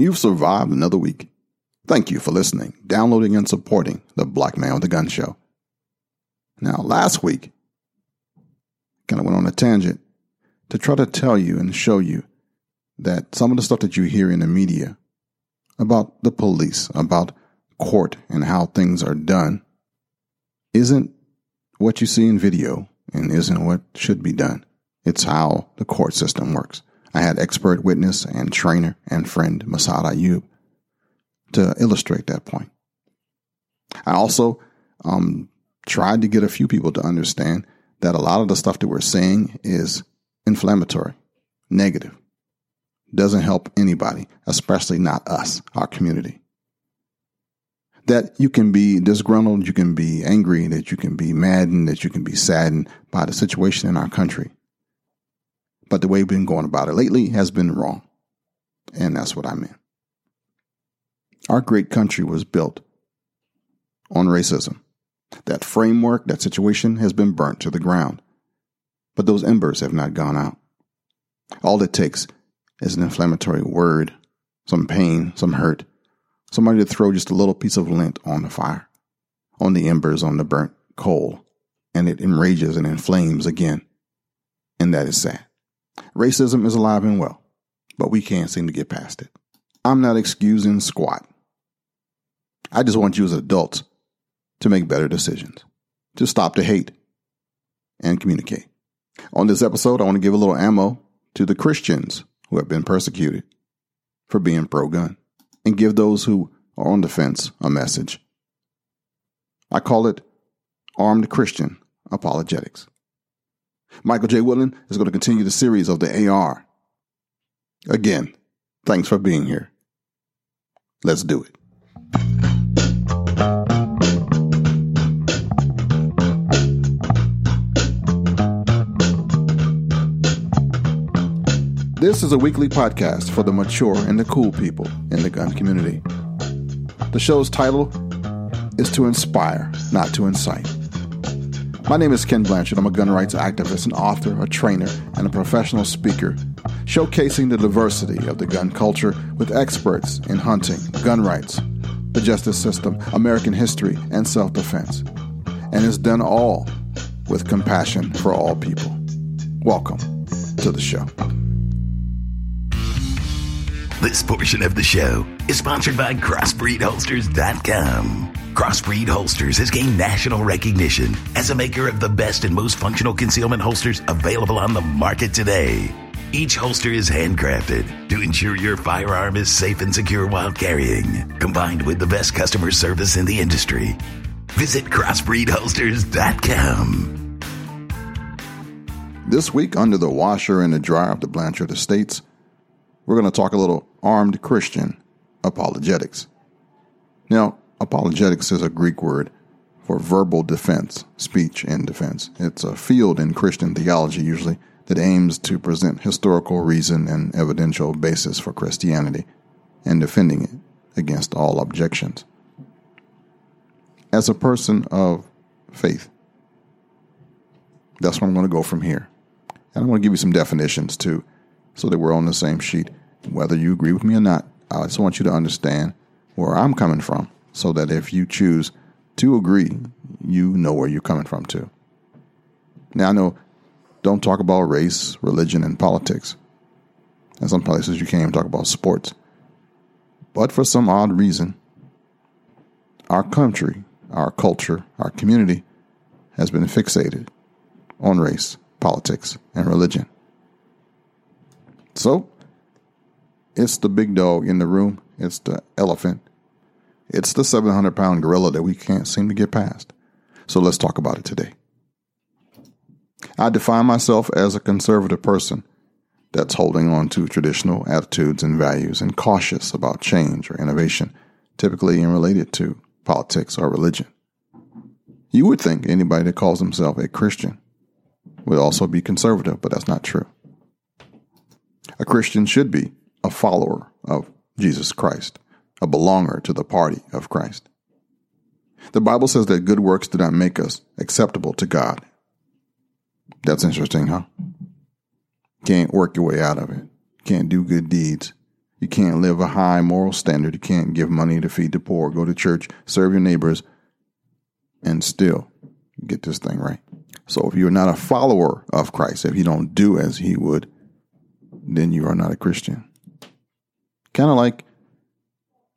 You've survived another week. Thank you for listening, downloading, and supporting the Black Man with a Gun Show. Now, last week, kind of went on a tangent to try to tell you and show you that some of the stuff that you hear in the media about the police, about court, and how things are done isn't what you see in video and isn't what should be done. It's how the court system works. I had expert witness and trainer and friend Massad Ayoob to illustrate that point. I also um, tried to get a few people to understand that a lot of the stuff that we're saying is inflammatory, negative, doesn't help anybody, especially not us, our community. That you can be disgruntled, you can be angry, that you can be maddened, that you can be saddened by the situation in our country. But the way we've been going about it lately has been wrong. And that's what I meant. Our great country was built on racism. That framework, that situation has been burnt to the ground. But those embers have not gone out. All it takes is an inflammatory word, some pain, some hurt, somebody to throw just a little piece of lint on the fire, on the embers, on the burnt coal, and it enrages and inflames again. And that is sad. Racism is alive and well, but we can't seem to get past it. I'm not excusing squat. I just want you as adults to make better decisions, to stop the hate and communicate. On this episode, I want to give a little ammo to the Christians who have been persecuted for being pro gun and give those who are on the fence a message. I call it armed Christian apologetics. Michael J. Woodland is going to continue the series of the AR. Again, thanks for being here. Let's do it. This is a weekly podcast for the mature and the cool people in the gun community. The show's title is To Inspire, Not to Incite. My name is Kenn Blanchard. I'm a gun rights activist, an author, a trainer, and a professional speaker, showcasing the diversity of the gun culture with experts in hunting, gun rights, the justice system, American history, and self defense. And it's done all with compassion for all people. Welcome to the show. This portion of the show is sponsored by CrossbreedHolsters.com. Crossbreed Holsters has gained national recognition as a maker of the best and most functional concealment holsters available on the market today. Each holster is handcrafted to ensure your firearm is safe and secure while carrying, combined with the best customer service in the industry. Visit crossbreedholsters.com. This week, under the washer and the dryer of the Blanchard Estates, we're going to talk a little armed Christian apologetics. Now, apologetics is a Greek word for verbal defense, speech in defense. It's a field in Christian theology usually that aims to present historical reason and evidential basis for Christianity and defending it against all objections. As a person of faith, that's where I'm going to go from here. And I'm going to give you some definitions too, so that we're on the same sheet. Whether you agree with me or not, I just want you to understand where I'm coming from so that if you choose to agree, you know where you're coming from too. Now, I know don't talk about race, religion, and politics. In some places, you can't even talk about sports. But for some odd reason, our country, our culture, our community has been fixated on race, politics, and religion. So, it's the big dog in the room, it's the elephant, it's the 700 pound gorilla that we can't seem to get past. So, let's talk about it today. I define myself as a conservative person that's holding on to traditional attitudes and values and cautious about change or innovation, typically in related to politics or religion. You would think anybody that calls himself a Christian would also be conservative, but that's not true. A Christian should be a follower of Jesus Christ, a belonger to the party of Christ. The Bible says that good works do not make us acceptable to God. That's interesting, huh? Can't work your way out of it. Can't do good deeds. You can't live a high moral standard. You can't give money to feed the poor, go to church, serve your neighbors, and still get this thing right. So if you're not a follower of Christ, if you don't do as he would, then you are not a Christian. Kind of like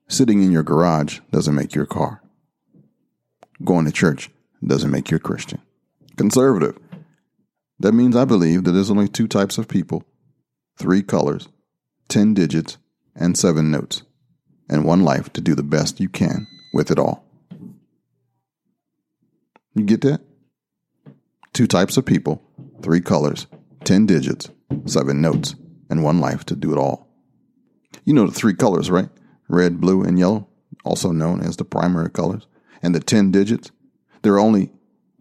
sitting in your garage doesn't make you a car. Going to church doesn't make you a Christian. Conservative. That means I believe that there's only two types of people, three colors, 10 digits, and seven notes, and one life to do the best you can with it all. You get that? Two types of people, three colors, 10 digits, seven notes, and one life to do it all. You know the three colors, right? Red, blue, and yellow, also known as the primary colors. And the 10 digits, there are only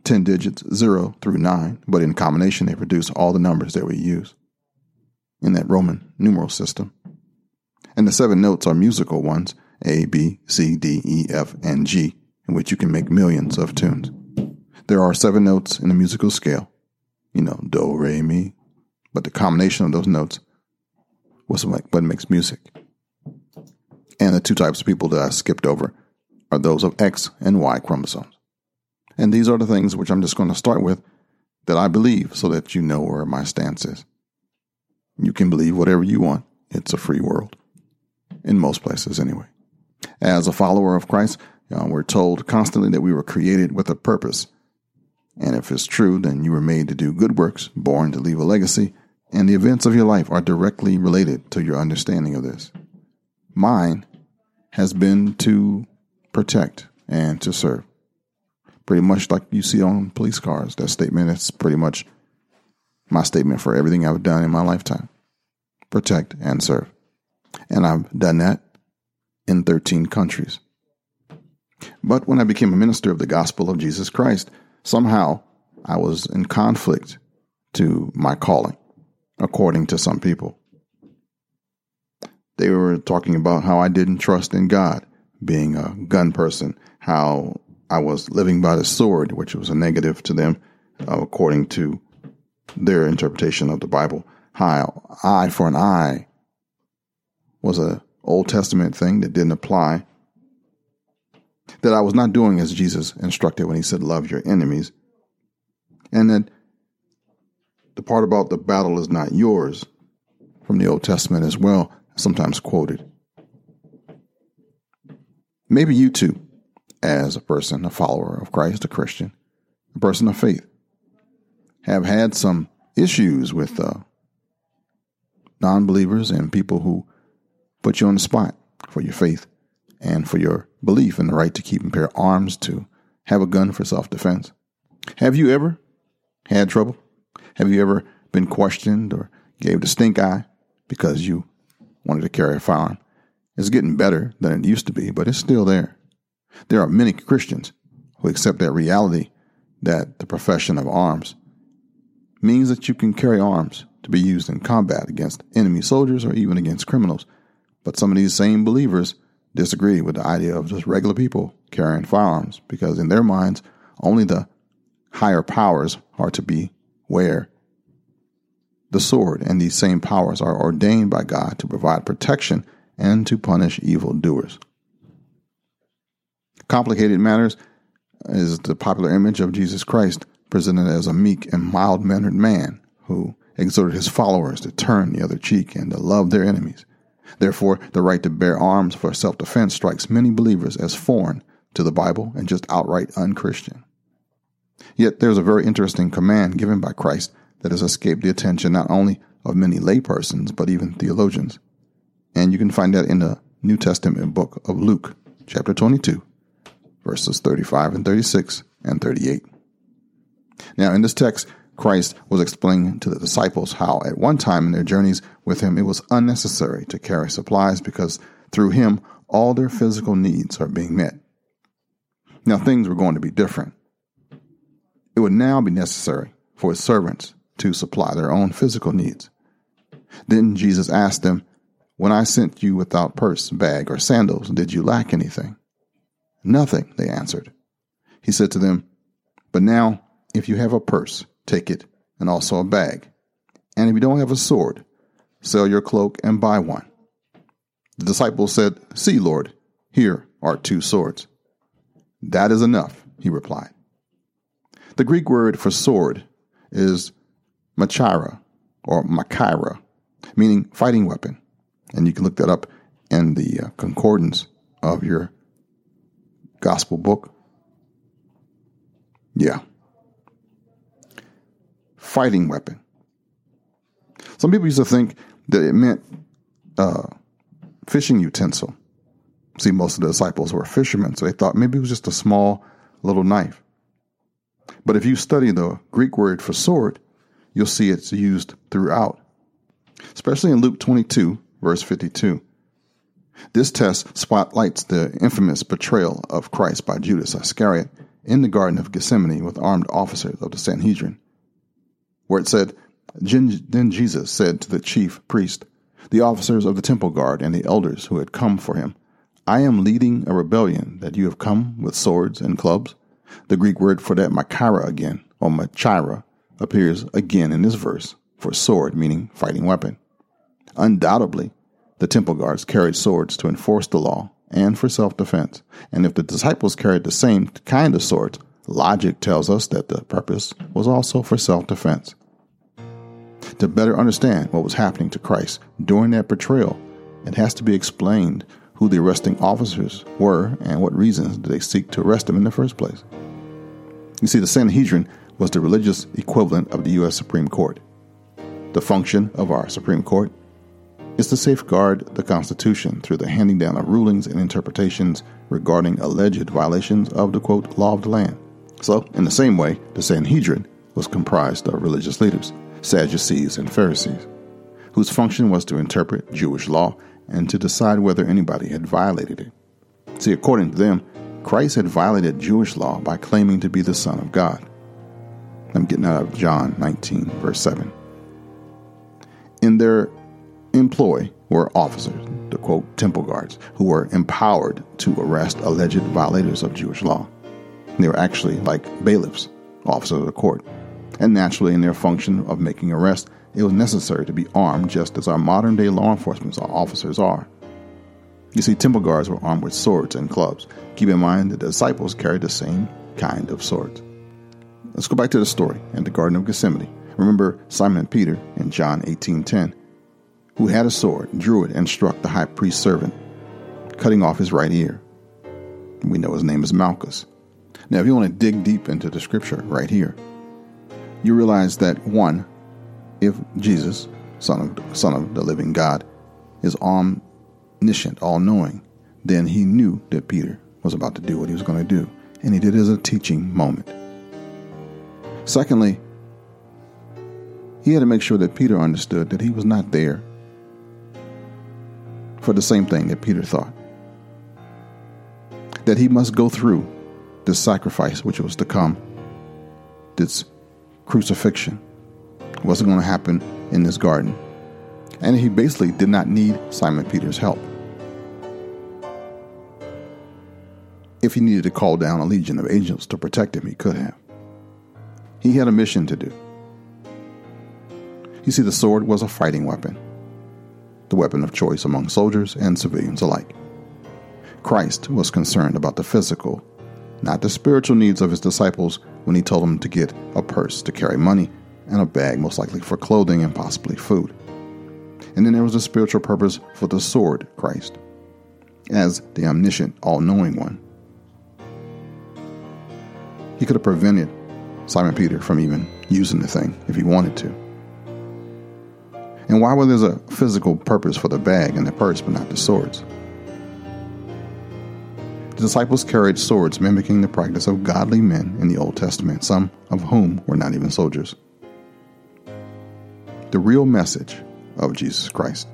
10 digits, 0 through 9, but in combination they produce all the numbers that we use in that Roman numeral system. And the seven notes are musical ones A, B, C, D, E, F, and G, in which you can make millions of tunes. There are seven notes in a musical scale, you know, Do, Re, Mi, but the combination of those notes was what makes music. And the two types of people that I skipped over are those of X and Y chromosomes. And these are the things which I'm just going to start with that I believe so that you know where my stance is. You can believe whatever you want. It's a free world. In most places, anyway. As a follower of Christ, you know, we're told constantly that we were created with a purpose. And if it's true, then you were made to do good works, born to leave a legacy, and the events of your life are directly related to your understanding of this. Mine has been to protect and to serve. Pretty much like you see on police cars. That statement is pretty much my statement for everything I've done in my lifetime protect and serve. And I've done that in 13 countries. But when I became a minister of the gospel of Jesus Christ, somehow I was in conflict to my calling, according to some people. They were talking about how I didn't trust in God, being a gun person, how I was living by the sword, which was a negative to them, uh, according to their interpretation of the Bible. How eye for an eye was a Old Testament thing that didn't apply. That I was not doing as Jesus instructed when he said, Love your enemies. And that the part about the battle is not yours from the Old Testament as well, sometimes quoted. Maybe you too, as a person, a follower of Christ, a Christian, a person of faith, have had some issues with uh, non believers and people who put you on the spot for your faith and for your belief in the right to keep and bear arms to have a gun for self defense. Have you ever had trouble? Have you ever been questioned or gave the stink eye because you wanted to carry a firearm? It's getting better than it used to be, but it's still there. There are many Christians who accept that reality that the profession of arms means that you can carry arms to be used in combat against enemy soldiers or even against criminals. But some of these same believers disagree with the idea of just regular people carrying firearms because, in their minds, only the higher powers are to be wear the sword, and these same powers are ordained by God to provide protection and to punish evil doers. Complicated matters is the popular image of Jesus Christ presented as a meek and mild mannered man who exhorted his followers to turn the other cheek and to love their enemies. Therefore, the right to bear arms for self defense strikes many believers as foreign to the Bible and just outright unchristian. Yet there's a very interesting command given by Christ that has escaped the attention not only of many laypersons, but even theologians. And you can find that in the New Testament book of Luke, chapter 22, verses 35 and 36 and 38. Now, in this text, Christ was explaining to the disciples how at one time in their journeys with him it was unnecessary to carry supplies because through him all their physical needs are being met. Now things were going to be different. It would now be necessary for his servants to supply their own physical needs. Then Jesus asked them, When I sent you without purse, bag, or sandals, did you lack anything? Nothing, they answered. He said to them, But now, if you have a purse, take it, and also a bag. And if you don't have a sword, sell your cloak and buy one. The disciples said, See, Lord, here are two swords. That is enough, he replied. The Greek word for sword is machaira or machira, meaning fighting weapon. And you can look that up in the uh, concordance of your gospel book. Yeah. Fighting weapon. Some people used to think that it meant uh, fishing utensil. See, most of the disciples were fishermen, so they thought maybe it was just a small little knife. But if you study the Greek word for sword, you'll see it's used throughout, especially in Luke 22, verse 52. This test spotlights the infamous betrayal of Christ by Judas Iscariot in the Garden of Gethsemane with armed officers of the Sanhedrin, where it said, Then Jesus said to the chief priest, the officers of the temple guard, and the elders who had come for him, I am leading a rebellion that you have come with swords and clubs. The Greek word for that, makara again, or machira, appears again in this verse for sword, meaning fighting weapon. Undoubtedly, the temple guards carried swords to enforce the law and for self defense. And if the disciples carried the same kind of swords, logic tells us that the purpose was also for self defense. To better understand what was happening to Christ during that betrayal, it has to be explained who the arresting officers were and what reasons did they seek to arrest him in the first place. You see, the Sanhedrin was the religious equivalent of the U.S. Supreme Court. The function of our Supreme Court is to safeguard the Constitution through the handing down of rulings and interpretations regarding alleged violations of the quote law of the land. So, in the same way, the Sanhedrin was comprised of religious leaders, Sadducees and Pharisees, whose function was to interpret Jewish law and to decide whether anybody had violated it. See, according to them, Christ had violated Jewish law by claiming to be the Son of God. I'm getting out of John 19, verse 7. In their employ were officers, the quote, temple guards, who were empowered to arrest alleged violators of Jewish law. They were actually like bailiffs, officers of the court. And naturally, in their function of making arrests, it was necessary to be armed just as our modern day law enforcement officers are. You see, temple guards were armed with swords and clubs. Keep in mind that the disciples carried the same kind of swords. Let's go back to the story in the Garden of Gethsemane. Remember Simon Peter in John 18:10 who had a sword, drew it, and struck the high priest's servant, cutting off his right ear. We know his name is Malchus. Now, if you want to dig deep into the scripture right here, you realize that one, if Jesus, son of son of the living God, is omniscient, all knowing, then he knew that Peter was about to do what he was going to do, and he did it as a teaching moment. Secondly, he had to make sure that Peter understood that he was not there for the same thing that Peter thought that he must go through this sacrifice which was to come, this crucifixion wasn't going to happen in this garden. And he basically did not need Simon Peter's help. If he needed to call down a legion of angels to protect him, he could have. He had a mission to do. You see, the sword was a fighting weapon the weapon of choice among soldiers and civilians alike. Christ was concerned about the physical, not the spiritual needs of his disciples when he told them to get a purse to carry money and a bag, most likely for clothing and possibly food. And then there was a spiritual purpose for the sword, Christ, as the omniscient, all knowing one. He could have prevented Simon Peter from even using the thing if he wanted to. And why would there's a physical purpose for the bag and the purse but not the swords? The disciples carried swords mimicking the practice of godly men in the Old Testament, some of whom were not even soldiers. The real message of Jesus Christ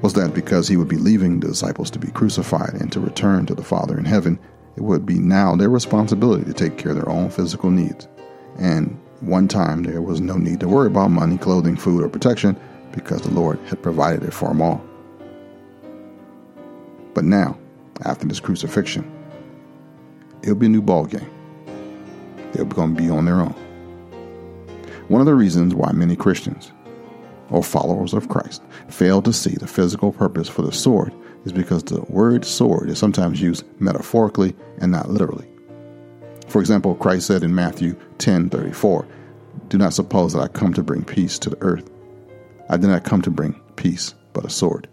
was that because he would be leaving the disciples to be crucified and to return to the Father in heaven, it would be now their responsibility to take care of their own physical needs. And one time there was no need to worry about money, clothing, food, or protection because the Lord had provided it for them all. But now, after this crucifixion, it'll be a new ball game. They're going to be on their own. One of the reasons why many Christians or followers of Christ fail to see the physical purpose for the sword is because the word sword is sometimes used metaphorically and not literally. For example, Christ said in Matthew 10:34, "Do not suppose that I come to bring peace to the earth. I did not come to bring peace, but a sword."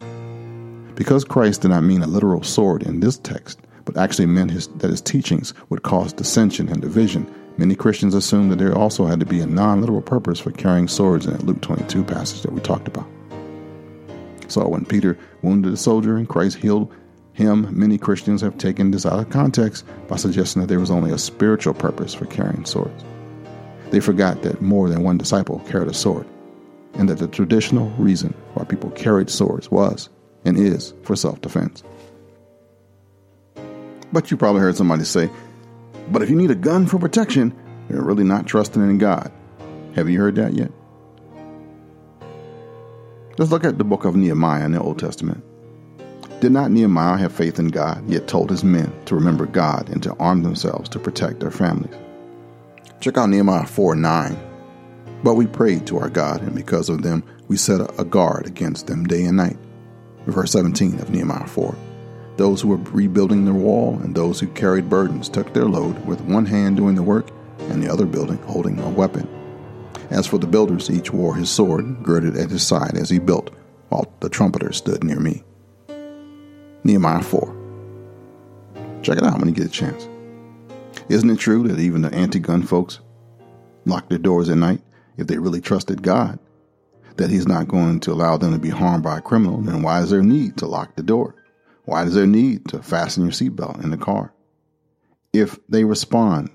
Because Christ did not mean a literal sword in this text, but actually meant his, that his teachings would cause dissension and division, many Christians assume that there also had to be a non literal purpose for carrying swords in that Luke 22 passage that we talked about. So when Peter wounded a soldier and Christ healed him, many Christians have taken this out of context by suggesting that there was only a spiritual purpose for carrying swords. They forgot that more than one disciple carried a sword, and that the traditional reason why people carried swords was and is for self defense. But you probably heard somebody say, but if you need a gun for protection, you're really not trusting in God. Have you heard that yet? Let's look at the book of Nehemiah in the Old Testament. Did not Nehemiah have faith in God, yet told his men to remember God and to arm themselves to protect their families? Check out Nehemiah 4 9. But we prayed to our God, and because of them, we set a guard against them day and night. Verse 17 of Nehemiah 4. Those who were rebuilding the wall and those who carried burdens took their load with one hand doing the work and the other building holding a weapon. As for the builders, each wore his sword girded at his side as he built, while the trumpeter stood near me. Nehemiah 4. Check it out when you get a chance. Isn't it true that even the anti gun folks lock their doors at night if they really trusted God? That He's not going to allow them to be harmed by a criminal, then why is there need to lock the door? Why is there need to fasten your seatbelt in the car? If they respond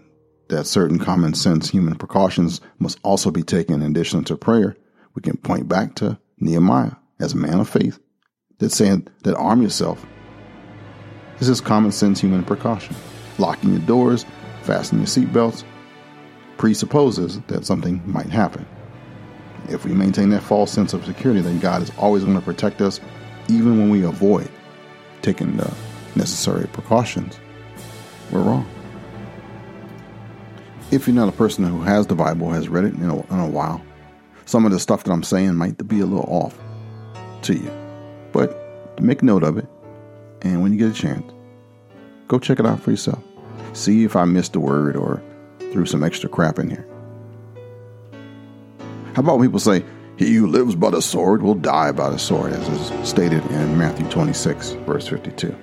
that certain common sense human precautions must also be taken in addition to prayer, we can point back to Nehemiah as a man of faith that saying that arm yourself This is common sense human precaution. Locking your doors, fastening your seatbelts presupposes that something might happen. If we maintain that false sense of security, then God is always going to protect us even when we avoid taking the necessary precautions. We're wrong if you're not a person who has the Bible, has read it in a, in a while, some of the stuff that I'm saying might be a little off to you. But make note of it, and when you get a chance, go check it out for yourself. See if I missed a word or threw some extra crap in here. How about people say, He who lives by the sword will die by the sword, as is stated in Matthew 26, verse 52.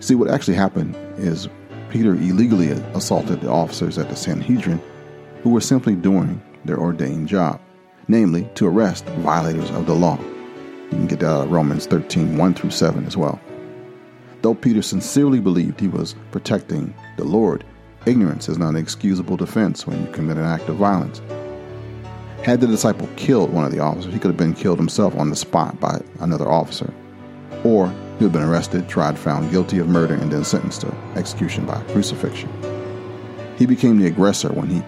See, what actually happened is Peter illegally assaulted the officers at the Sanhedrin who were simply doing their ordained job, namely to arrest violators of the law. You can get that out of Romans 13 1 through 7 as well. Though Peter sincerely believed he was protecting the Lord, ignorance is not an excusable defense when you commit an act of violence. Had the disciple killed one of the officers, he could have been killed himself on the spot by another officer. Or he had been arrested, tried, found guilty of murder, and then sentenced to execution by crucifixion. He became the aggressor when he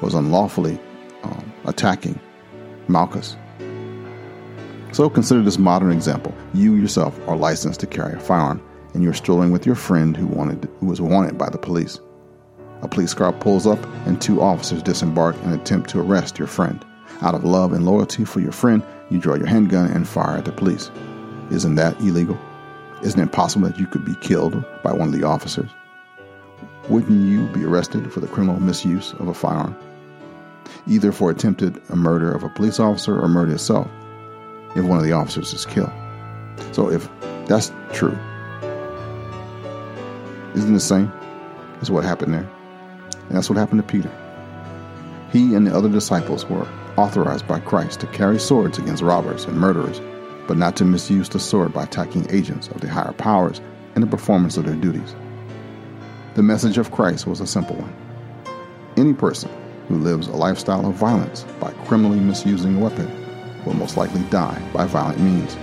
was unlawfully um, attacking Malchus. So consider this modern example. You yourself are licensed to carry a firearm, and you're strolling with your friend who wanted who was wanted by the police. A police car pulls up, and two officers disembark and attempt to arrest your friend. Out of love and loyalty for your friend, you draw your handgun and fire at the police. Isn't that illegal? Isn't it possible that you could be killed by one of the officers? Wouldn't you be arrested for the criminal misuse of a firearm? Either for attempted murder of a police officer or murder itself, if one of the officers is killed. So if that's true, isn't the same as what happened there? And that's what happened to Peter. He and the other disciples were authorized by Christ to carry swords against robbers and murderers but not to misuse the sword by attacking agents of the higher powers in the performance of their duties. The message of Christ was a simple one. Any person who lives a lifestyle of violence by criminally misusing a weapon will most likely die by violent means.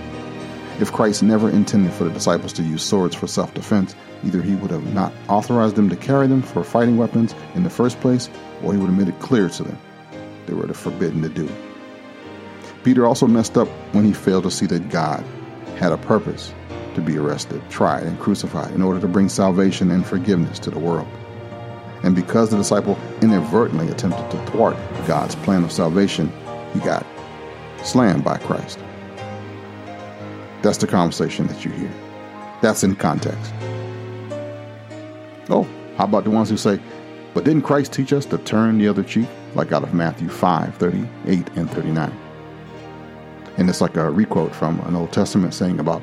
If Christ never intended for the disciples to use swords for self defense, either he would have not authorized them to carry them for fighting weapons in the first place, or he would have made it clear to them they were forbidden to do. Peter also messed up when he failed to see that God had a purpose to be arrested, tried, and crucified in order to bring salvation and forgiveness to the world. And because the disciple inadvertently attempted to thwart God's plan of salvation, he got slammed by Christ. That's the conversation that you hear. That's in context. Oh, how about the ones who say, but didn't Christ teach us to turn the other cheek? Like out of Matthew 5 38 and 39. And it's like a requote from an Old Testament saying about,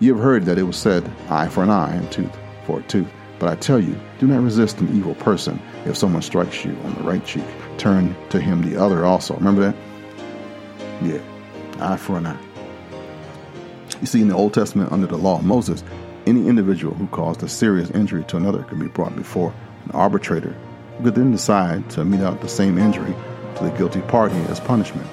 You have heard that it was said, eye for an eye and tooth for a tooth. But I tell you, do not resist an evil person. If someone strikes you on the right cheek, turn to him the other also. Remember that? Yeah, eye for an eye. You see, in the Old Testament, under the law of Moses, any individual who caused a serious injury to another could be brought before an arbitrator who could then decide to mete out the same injury to the guilty party as punishment.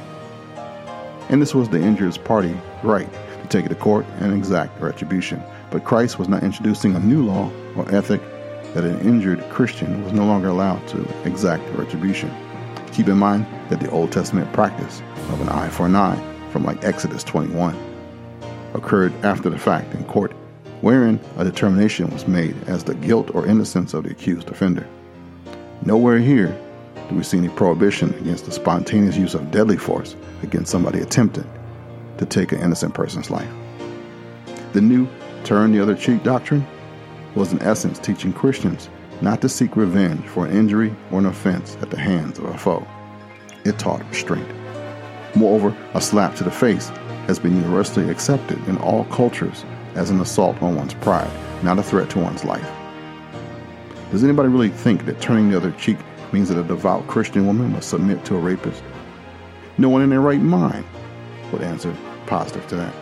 And this was the injured party right to take it to court and exact retribution. But Christ was not introducing a new law or ethic that an injured Christian was no longer allowed to exact retribution. Keep in mind that the Old Testament practice of an eye for an eye, from like Exodus 21, occurred after the fact in court, wherein a determination was made as the guilt or innocence of the accused offender. Nowhere here do we see any prohibition against the spontaneous use of deadly force against somebody attempting to take an innocent person's life. The new turn the other cheek doctrine was in essence teaching Christians not to seek revenge for an injury or an offense at the hands of a foe. It taught restraint. Moreover, a slap to the face has been universally accepted in all cultures as an assault on one's pride, not a threat to one's life. Does anybody really think that turning the other cheek means that a devout Christian woman must submit to a rapist? No one in their right mind would answer positive to that.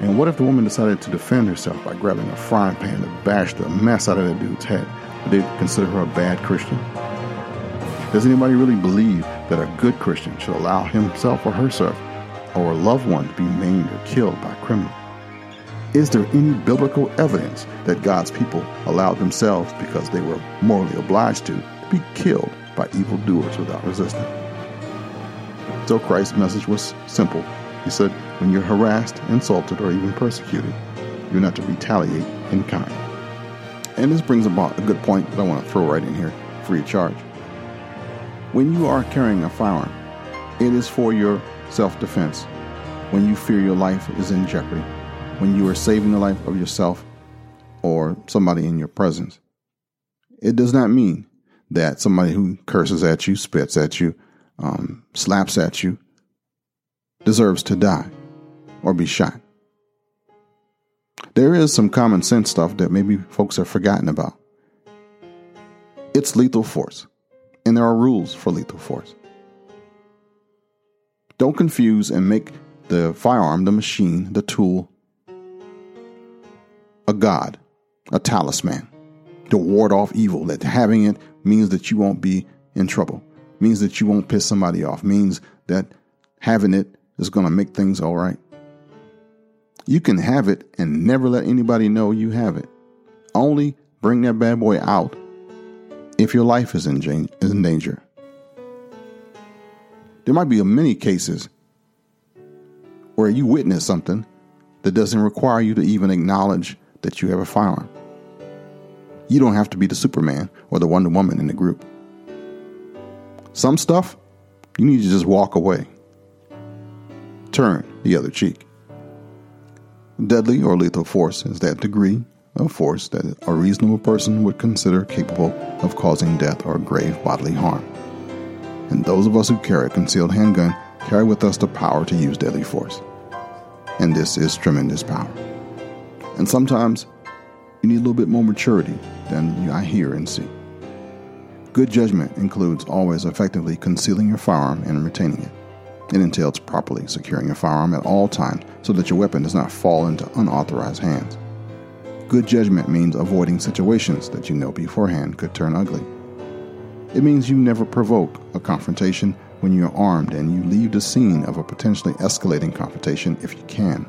And what if the woman decided to defend herself by grabbing a frying pan to bash the mess out of that dude's head? Would they consider her a bad Christian? Does anybody really believe that a good Christian should allow himself or herself or a loved one to be maimed or killed by a criminal? Is there any biblical evidence that God's people allowed themselves, because they were morally obliged to, be killed by evildoers without resistance? So Christ's message was simple. He said, when you're harassed, insulted, or even persecuted, you're not to retaliate in kind. And this brings about a good point that I want to throw right in here, free of charge. When you are carrying a firearm, it is for your self defense. When you fear your life is in jeopardy, when you are saving the life of yourself or somebody in your presence. It does not mean that somebody who curses at you, spits at you, um, slaps at you, deserves to die or be shot. There is some common sense stuff that maybe folks have forgotten about. It's lethal force, and there are rules for lethal force. Don't confuse and make the firearm, the machine, the tool, a god, a talisman to ward off evil. That having it means that you won't be in trouble, means that you won't piss somebody off, means that having it is going to make things all right. You can have it and never let anybody know you have it. Only bring that bad boy out if your life is in, danger. There might be many cases where you witness something that doesn't require you to even acknowledge that you have a firearm. You don't have to be the Superman or the Wonder Woman in the group. Some stuff, you need to just walk away. Turn the other cheek. Deadly or lethal force is that degree of force that a reasonable person would consider capable of causing death or grave bodily harm. And those of us who carry a concealed handgun carry with us the power to use deadly force. And this is tremendous power. And sometimes you need a little bit more maturity than I hear and see. Good judgment includes always effectively concealing your firearm and retaining it. It entails properly securing your firearm at all times so that your weapon does not fall into unauthorized hands. Good judgment means avoiding situations that you know beforehand could turn ugly. It means you never provoke a confrontation when you're armed and you leave the scene of a potentially escalating confrontation if you can.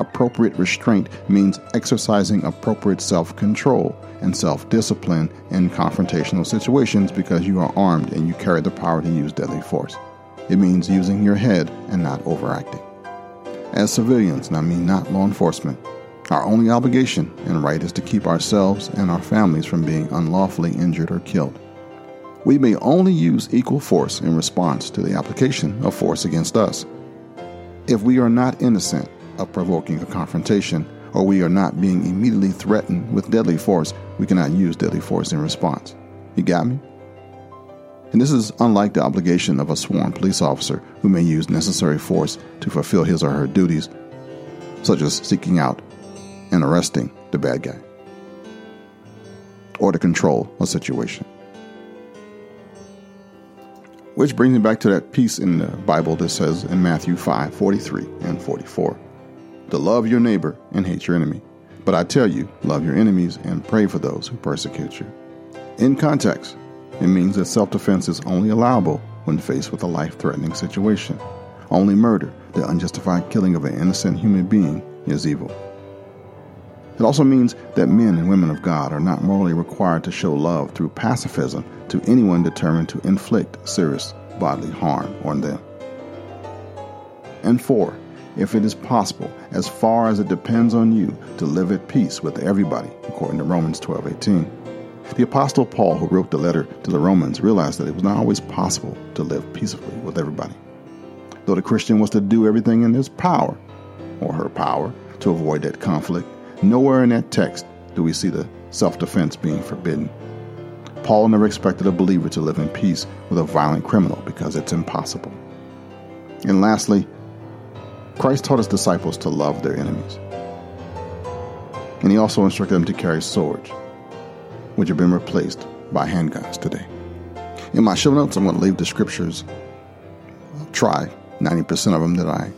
Appropriate restraint means exercising appropriate self control and self discipline in confrontational situations because you are armed and you carry the power to use deadly force. It means using your head and not overacting. As civilians, and I mean not law enforcement, our only obligation and right is to keep ourselves and our families from being unlawfully injured or killed. We may only use equal force in response to the application of force against us. If we are not innocent of provoking a confrontation, or we are not being immediately threatened with deadly force, we cannot use deadly force in response. You got me? And this is unlike the obligation of a sworn police officer who may use necessary force to fulfill his or her duties, such as seeking out and arresting the bad guy, or to control a situation. Which brings me back to that piece in the Bible that says in Matthew 5 43 and 44 to love your neighbor and hate your enemy. But I tell you, love your enemies and pray for those who persecute you. In context, it means that self defense is only allowable when faced with a life threatening situation. Only murder, the unjustified killing of an innocent human being, is evil. It also means that men and women of God are not morally required to show love through pacifism to anyone determined to inflict serious bodily harm on them. And four, if it is possible, as far as it depends on you, to live at peace with everybody, according to Romans 12:18. The apostle Paul, who wrote the letter to the Romans, realized that it was not always possible to live peacefully with everybody. Though the Christian was to do everything in his power, or her power, to avoid that conflict, nowhere in that text do we see the self-defense being forbidden. Paul never expected a believer to live in peace with a violent criminal because it's impossible. And lastly, Christ taught his disciples to love their enemies. And he also instructed them to carry swords, which have been replaced by handguns today. In my show notes, I'm going to leave the scriptures. I'll try 90% of them that I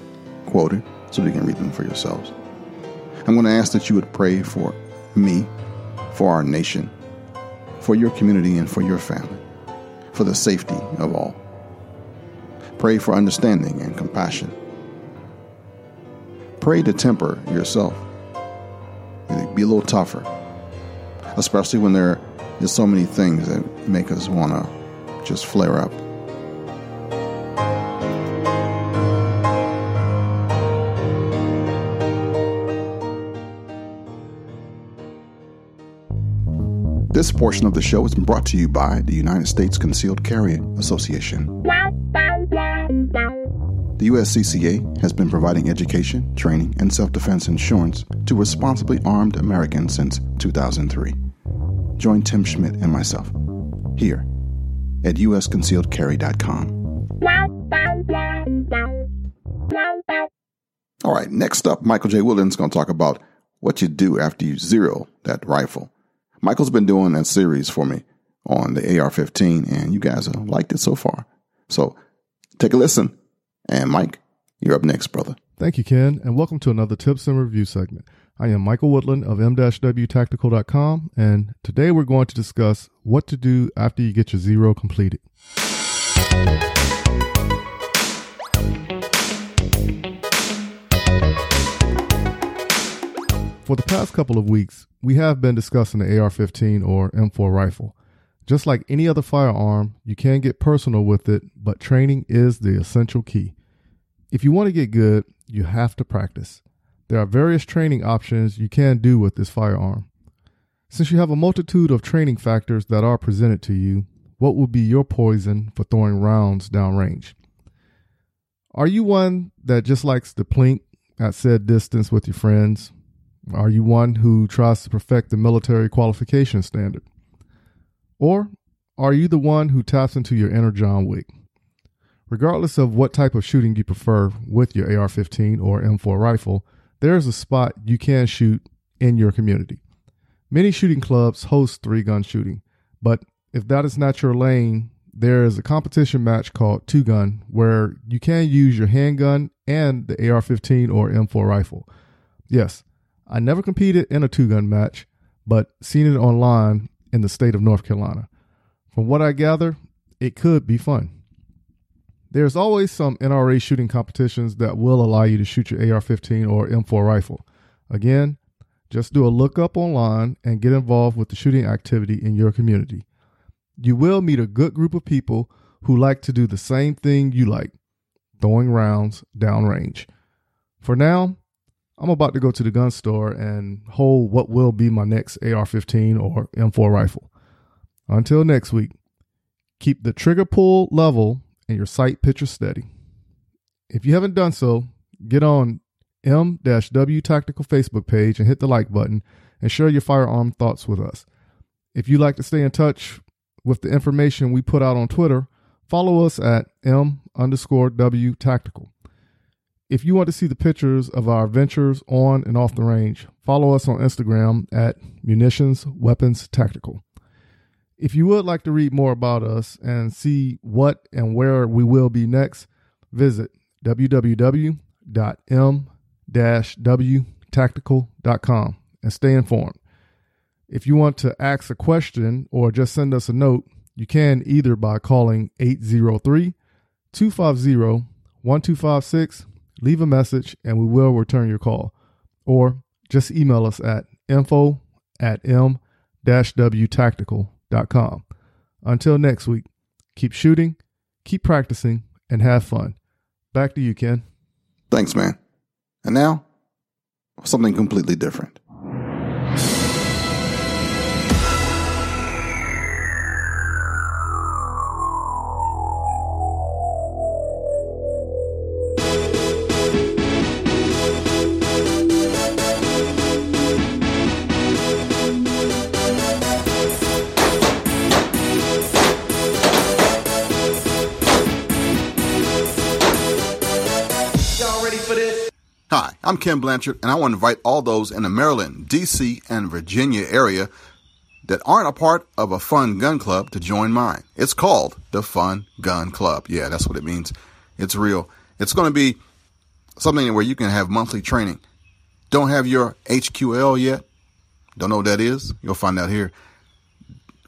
quoted so you can read them for yourselves. I'm going to ask that you would pray for me, for our nation, for your community, and for your family, for the safety of all. Pray for understanding and compassion Pray to temper yourself. Be a little tougher, especially when there is so many things that make us want to just flare up. This portion of the show is brought to you by the United States Concealed Carry Association. The USCCA has been providing education, training, and self defense insurance to responsibly armed Americans since 2003. Join Tim Schmidt and myself here at usconcealedcarry.com. All right, next up, Michael J. Woodland's going to talk about what you do after you zero that rifle. Michael's been doing that series for me on the AR 15, and you guys have liked it so far. So take a listen and Mike, you're up next, brother. Thank you, Kenn, and welcome to another Tips and Review segment. I am Michael Woodland of m-wtactical.com, and today we're going to discuss what to do after you get your zero completed. For the past couple of weeks, we have been discussing the AR 15 or M4 rifle. Just like any other firearm, you can get personal with it, but training is the essential key. If you want to get good, you have to practice. There are various training options you can do with this firearm. Since you have a multitude of training factors that are presented to you, what would be your poison for throwing rounds downrange? Are you one that just likes to plink at said distance with your friends? Are you one who tries to perfect the military qualification standard? Or are you the one who taps into your inner John Wick? Regardless of what type of shooting you prefer with your AR 15 or M4 rifle, there is a spot you can shoot in your community. Many shooting clubs host three gun shooting, but if that is not your lane, there is a competition match called Two Gun where you can use your handgun and the AR 15 or M4 rifle. Yes, I never competed in a two gun match, but seen it online in the state of North Carolina. From what I gather, it could be fun. There's always some NRA shooting competitions that will allow you to shoot your AR 15 or M4 rifle. Again, just do a lookup online and get involved with the shooting activity in your community. You will meet a good group of people who like to do the same thing you like throwing rounds downrange. For now, I'm about to go to the gun store and hold what will be my next AR 15 or M4 rifle. Until next week, keep the trigger pull level and your sight picture steady. If you haven't done so, get on M-W Tactical Facebook page and hit the like button and share your firearm thoughts with us. If you'd like to stay in touch with the information we put out on Twitter, follow us at M underscore W Tactical. If you want to see the pictures of our adventures on and off the range, follow us on Instagram at Munitions Weapons Tactical. If you would like to read more about us and see what and where we will be next, visit www.m-wtactical.com and stay informed. If you want to ask a question or just send us a note, you can either by calling 803 250 1256 leave a message and we will return your call. Or just email us at info at m-wtactical.com. Until next week, keep shooting, keep practicing, and have fun. Back to you, Kenn. Thanks, man. And now, something completely different. Hi, I'm Kenn Blanchard, and I want to invite all those in the Maryland, D.C., and Virginia area that aren't a part of a fun gun club to join mine. It's called the Fun Gun Club. Yeah, that's what it means. It's real. It's going to be something where you can have monthly training. Don't have your HQL yet? Don't know what that is? You'll find out here.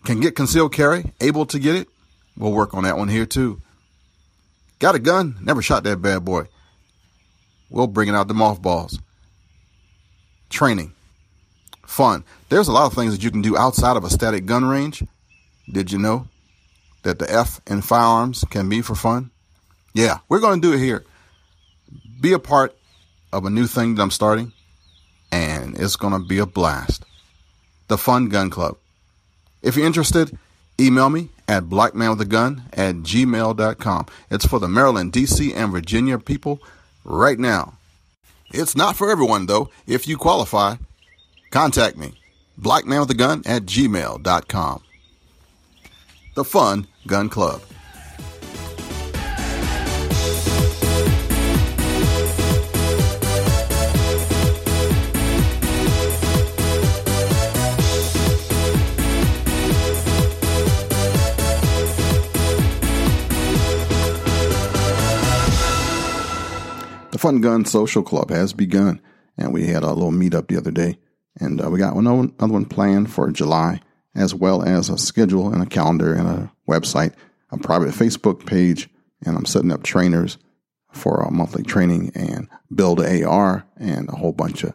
Can get concealed carry? Able to get it? We'll work on that one here too. Got a gun? Never shot that bad boy. We'll bring out the mothballs. Training. Fun. There's a lot of things that you can do outside of a static gun range. Did you know that the F in firearms can be for fun? Yeah, we're going to do it here. Be a part of a new thing that I'm starting, and it's going to be a blast. The Fun Gun Club. If you're interested, email me at blackmanwithagun at gmail.com. It's for the Maryland, D.C., and Virginia people right now. It's not for everyone, though. If you qualify, contact me. Blackmanwithagun at gmail.com. The Fun Gun Club. Fun Gun Social Club has begun, and we had a little meetup the other day, and uh, we got another one planned for July, as well as a schedule and a calendar and a website, a private Facebook page, and I'm setting up trainers for a monthly training and build AR and a whole bunch of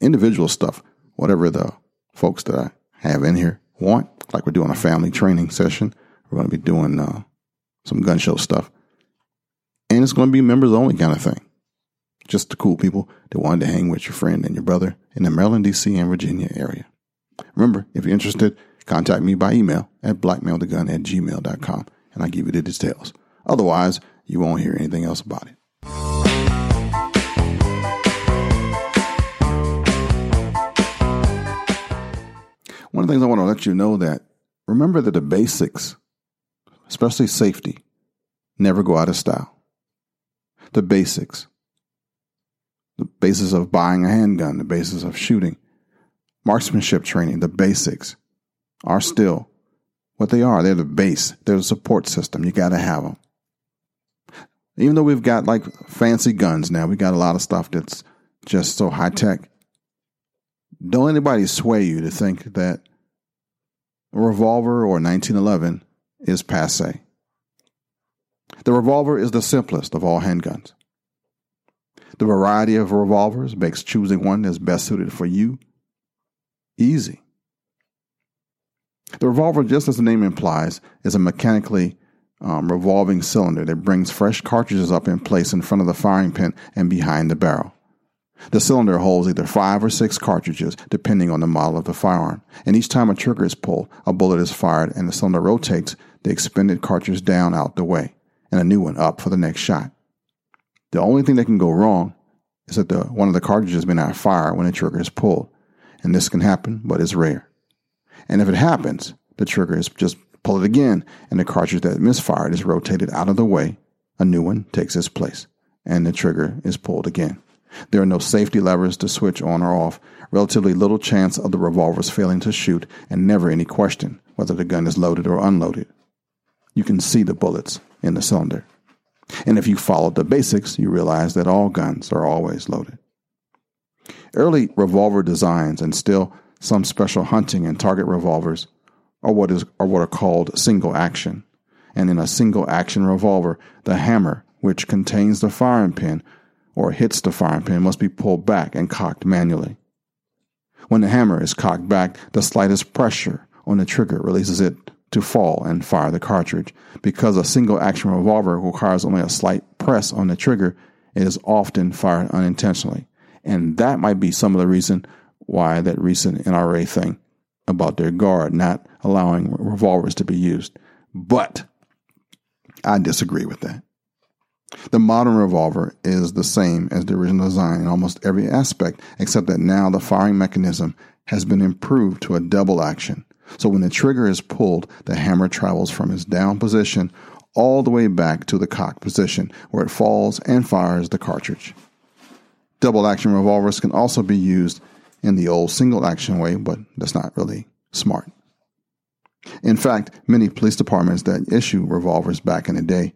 individual stuff, whatever the folks that I have in here want. Like we're doing a family training session, we're going to be doing uh, some gun show stuff, and it's going to be members only kind of thing just the cool people that wanted to hang with your friend and your brother in the Maryland, D.C., and Virginia area. Remember, if you're interested, contact me by email at blackmanwithagun at gmail.com and I'll give you the details. Otherwise, you won't hear anything else about it. One of the things I want to let you know that remember that the basics, especially safety, never go out of style. The basics the basis of buying a handgun, the basis of shooting, marksmanship training, the basics are still what they are. They're the base, they're the support system. You got to have them. Even though we've got like fancy guns now, we got a lot of stuff that's just so high tech. Don't anybody sway you to think that a revolver or 1911 is passe. The revolver is the simplest of all handguns. The variety of revolvers makes choosing one that's best suited for you easy. The revolver, just as the name implies, is a mechanically um, revolving cylinder that brings fresh cartridges up in place in front of the firing pin and behind the barrel. The cylinder holds either five or six cartridges, depending on the model of the firearm. And each time a trigger is pulled, a bullet is fired, and the cylinder rotates the expended cartridge down out the way, and a new one up for the next shot. The only thing that can go wrong is that the, one of the cartridges may not fire when the trigger is pulled. And this can happen, but it's rare. And if it happens, the trigger is just pull it again, and the cartridge that misfired is rotated out of the way. A new one takes its place, and the trigger is pulled again. There are no safety levers to switch on or off, relatively little chance of the revolver's failing to shoot, and never any question whether the gun is loaded or unloaded. You can see the bullets in the cylinder. And if you followed the basics, you realize that all guns are always loaded. Early revolver designs and still some special hunting and target revolvers are what is are what are called single action. And in a single action revolver, the hammer, which contains the firing pin or hits the firing pin, must be pulled back and cocked manually. When the hammer is cocked back, the slightest pressure on the trigger releases it to fall and fire the cartridge. Because a single action revolver requires only a slight press on the trigger, it is often fired unintentionally. And that might be some of the reason why that recent NRA thing about their guard not allowing revolvers to be used. But I disagree with that. The modern revolver is the same as the original design in almost every aspect, except that now the firing mechanism has been improved to a double action. So when the trigger is pulled, the hammer travels from its down position all the way back to the cock position, where it falls and fires the cartridge. Double action revolvers can also be used in the old single action way, but that's not really smart. In fact, many police departments that issue revolvers back in the day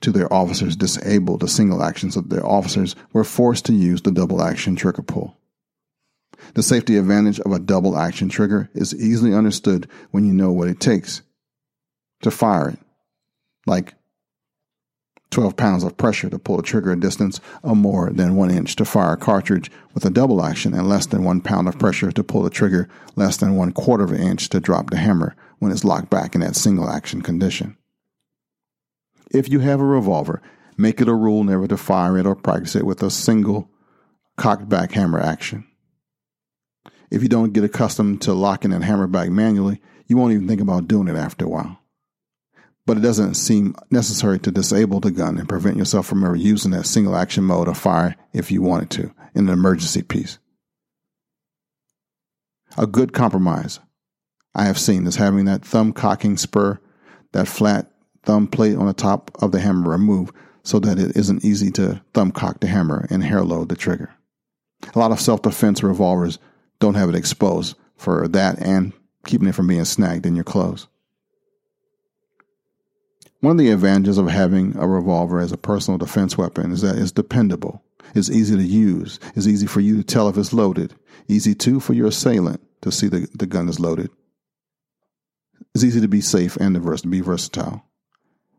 to their officers disabled the single action so their officers were forced to use the double action trigger pull. The safety advantage of a double action trigger is easily understood when you know what it takes to fire it, like 12 pounds of pressure to pull a trigger a distance of more than one inch to fire a cartridge with a double action and less than one pound of pressure to pull the trigger less than one quarter of an inch to drop the hammer when it's locked back in that single action condition. If you have a revolver, make it a rule never to fire it or practice it with a single cocked back hammer action. If you don't get accustomed to locking that hammer back manually, you won't even think about doing it after a while but it doesn't seem necessary to disable the gun and prevent yourself from ever using that single action mode of fire if you wanted to in an emergency piece. A good compromise I have seen is having that thumb cocking spur, that flat thumb plate on the top of the hammer removed so that it isn't easy to thumb cock the hammer and hair load the trigger. A lot of self defense revolvers don't have it exposed for that and keeping it from being snagged in your clothes. One of the advantages of having a revolver as a personal defense weapon is that it's dependable. It's easy to use. It's easy for you to tell if it's loaded. Easy too for your assailant to see the, the gun is loaded. It's easy to be safe and to be versatile.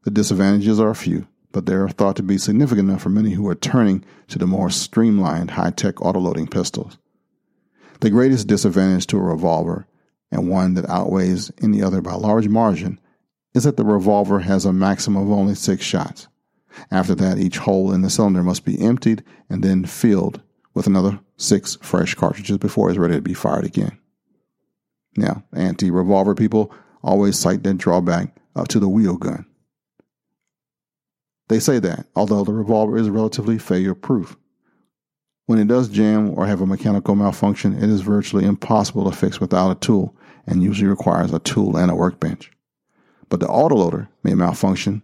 The disadvantages are a few, but they are thought to be significant enough for many who are turning to the more streamlined high-tech autoloading pistols. The greatest disadvantage to a revolver, and one that outweighs any other by a large margin, is that the revolver has a maximum of only six shots. After that, each hole in the cylinder must be emptied and then filled with another six fresh cartridges before it's ready to be fired again. Now, anti revolver people always cite that drawback uh, to the wheel gun. They say that, although the revolver is relatively failure proof. When it does jam or have a mechanical malfunction, it is virtually impossible to fix without a tool and usually requires a tool and a workbench. But the autoloader may malfunction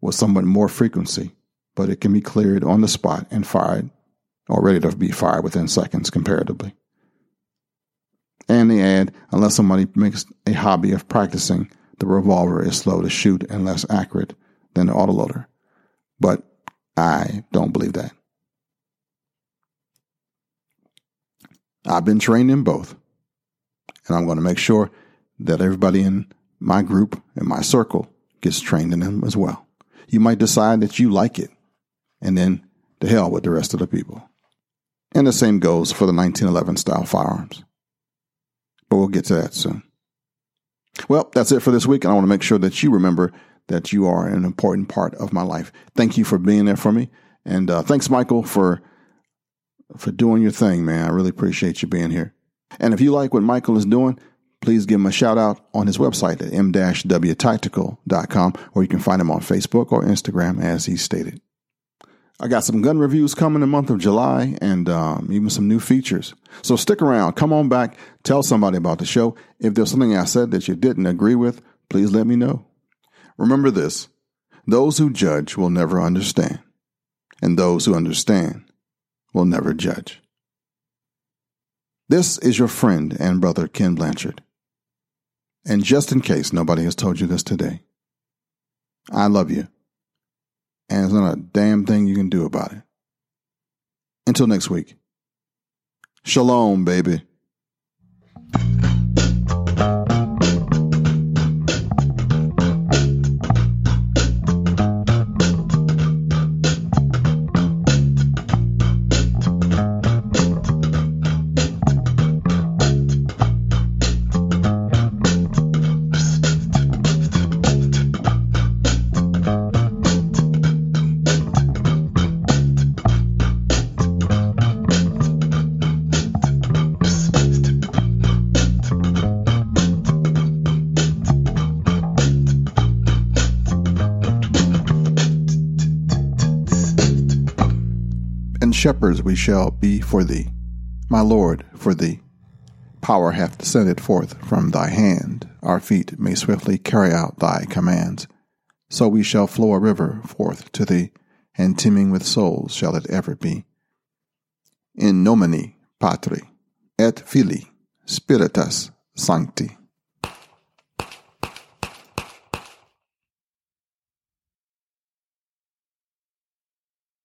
with somewhat more frequency, but it can be cleared on the spot and fired or ready to be fired within seconds comparatively. And they add, unless somebody makes a hobby of practicing, the revolver is slow to shoot and less accurate than the autoloader. But I don't believe that. I've been trained in both, and I'm going to make sure that everybody in my group and my circle gets trained in them as well. You might decide that you like it, and then to hell with the rest of the people. And the same goes for the 1911 style firearms. But we'll get to that soon. Well, that's it for this week, and I want to make sure that you remember that you are an important part of my life. Thank you for being there for me, and uh, thanks, Michael, for for doing your thing, man. I really appreciate you being here. And if you like what Michael is doing, please give him a shout out on his website at m-wtactical.com, or you can find him on Facebook or Instagram as he stated. I got some gun reviews coming the month of July and um, even some new features. So stick around. Come on back. Tell somebody about the show. If there's something I said that you didn't agree with, please let me know. Remember this those who judge will never understand, and those who understand will never judge. This is your friend and brother, Kenn Blanchard. And just in case nobody has told you this today, I love you and there's not a damn thing you can do about it. Until next week, shalom, baby. Shepherds we shall be for thee, my Lord, for thee. Power hath descended forth from thy hand, our feet may swiftly carry out thy commands. So we shall flow a river forth to thee, and teeming with souls shall it ever be. In nomine Patri, et Filii, Spiritus Sancti.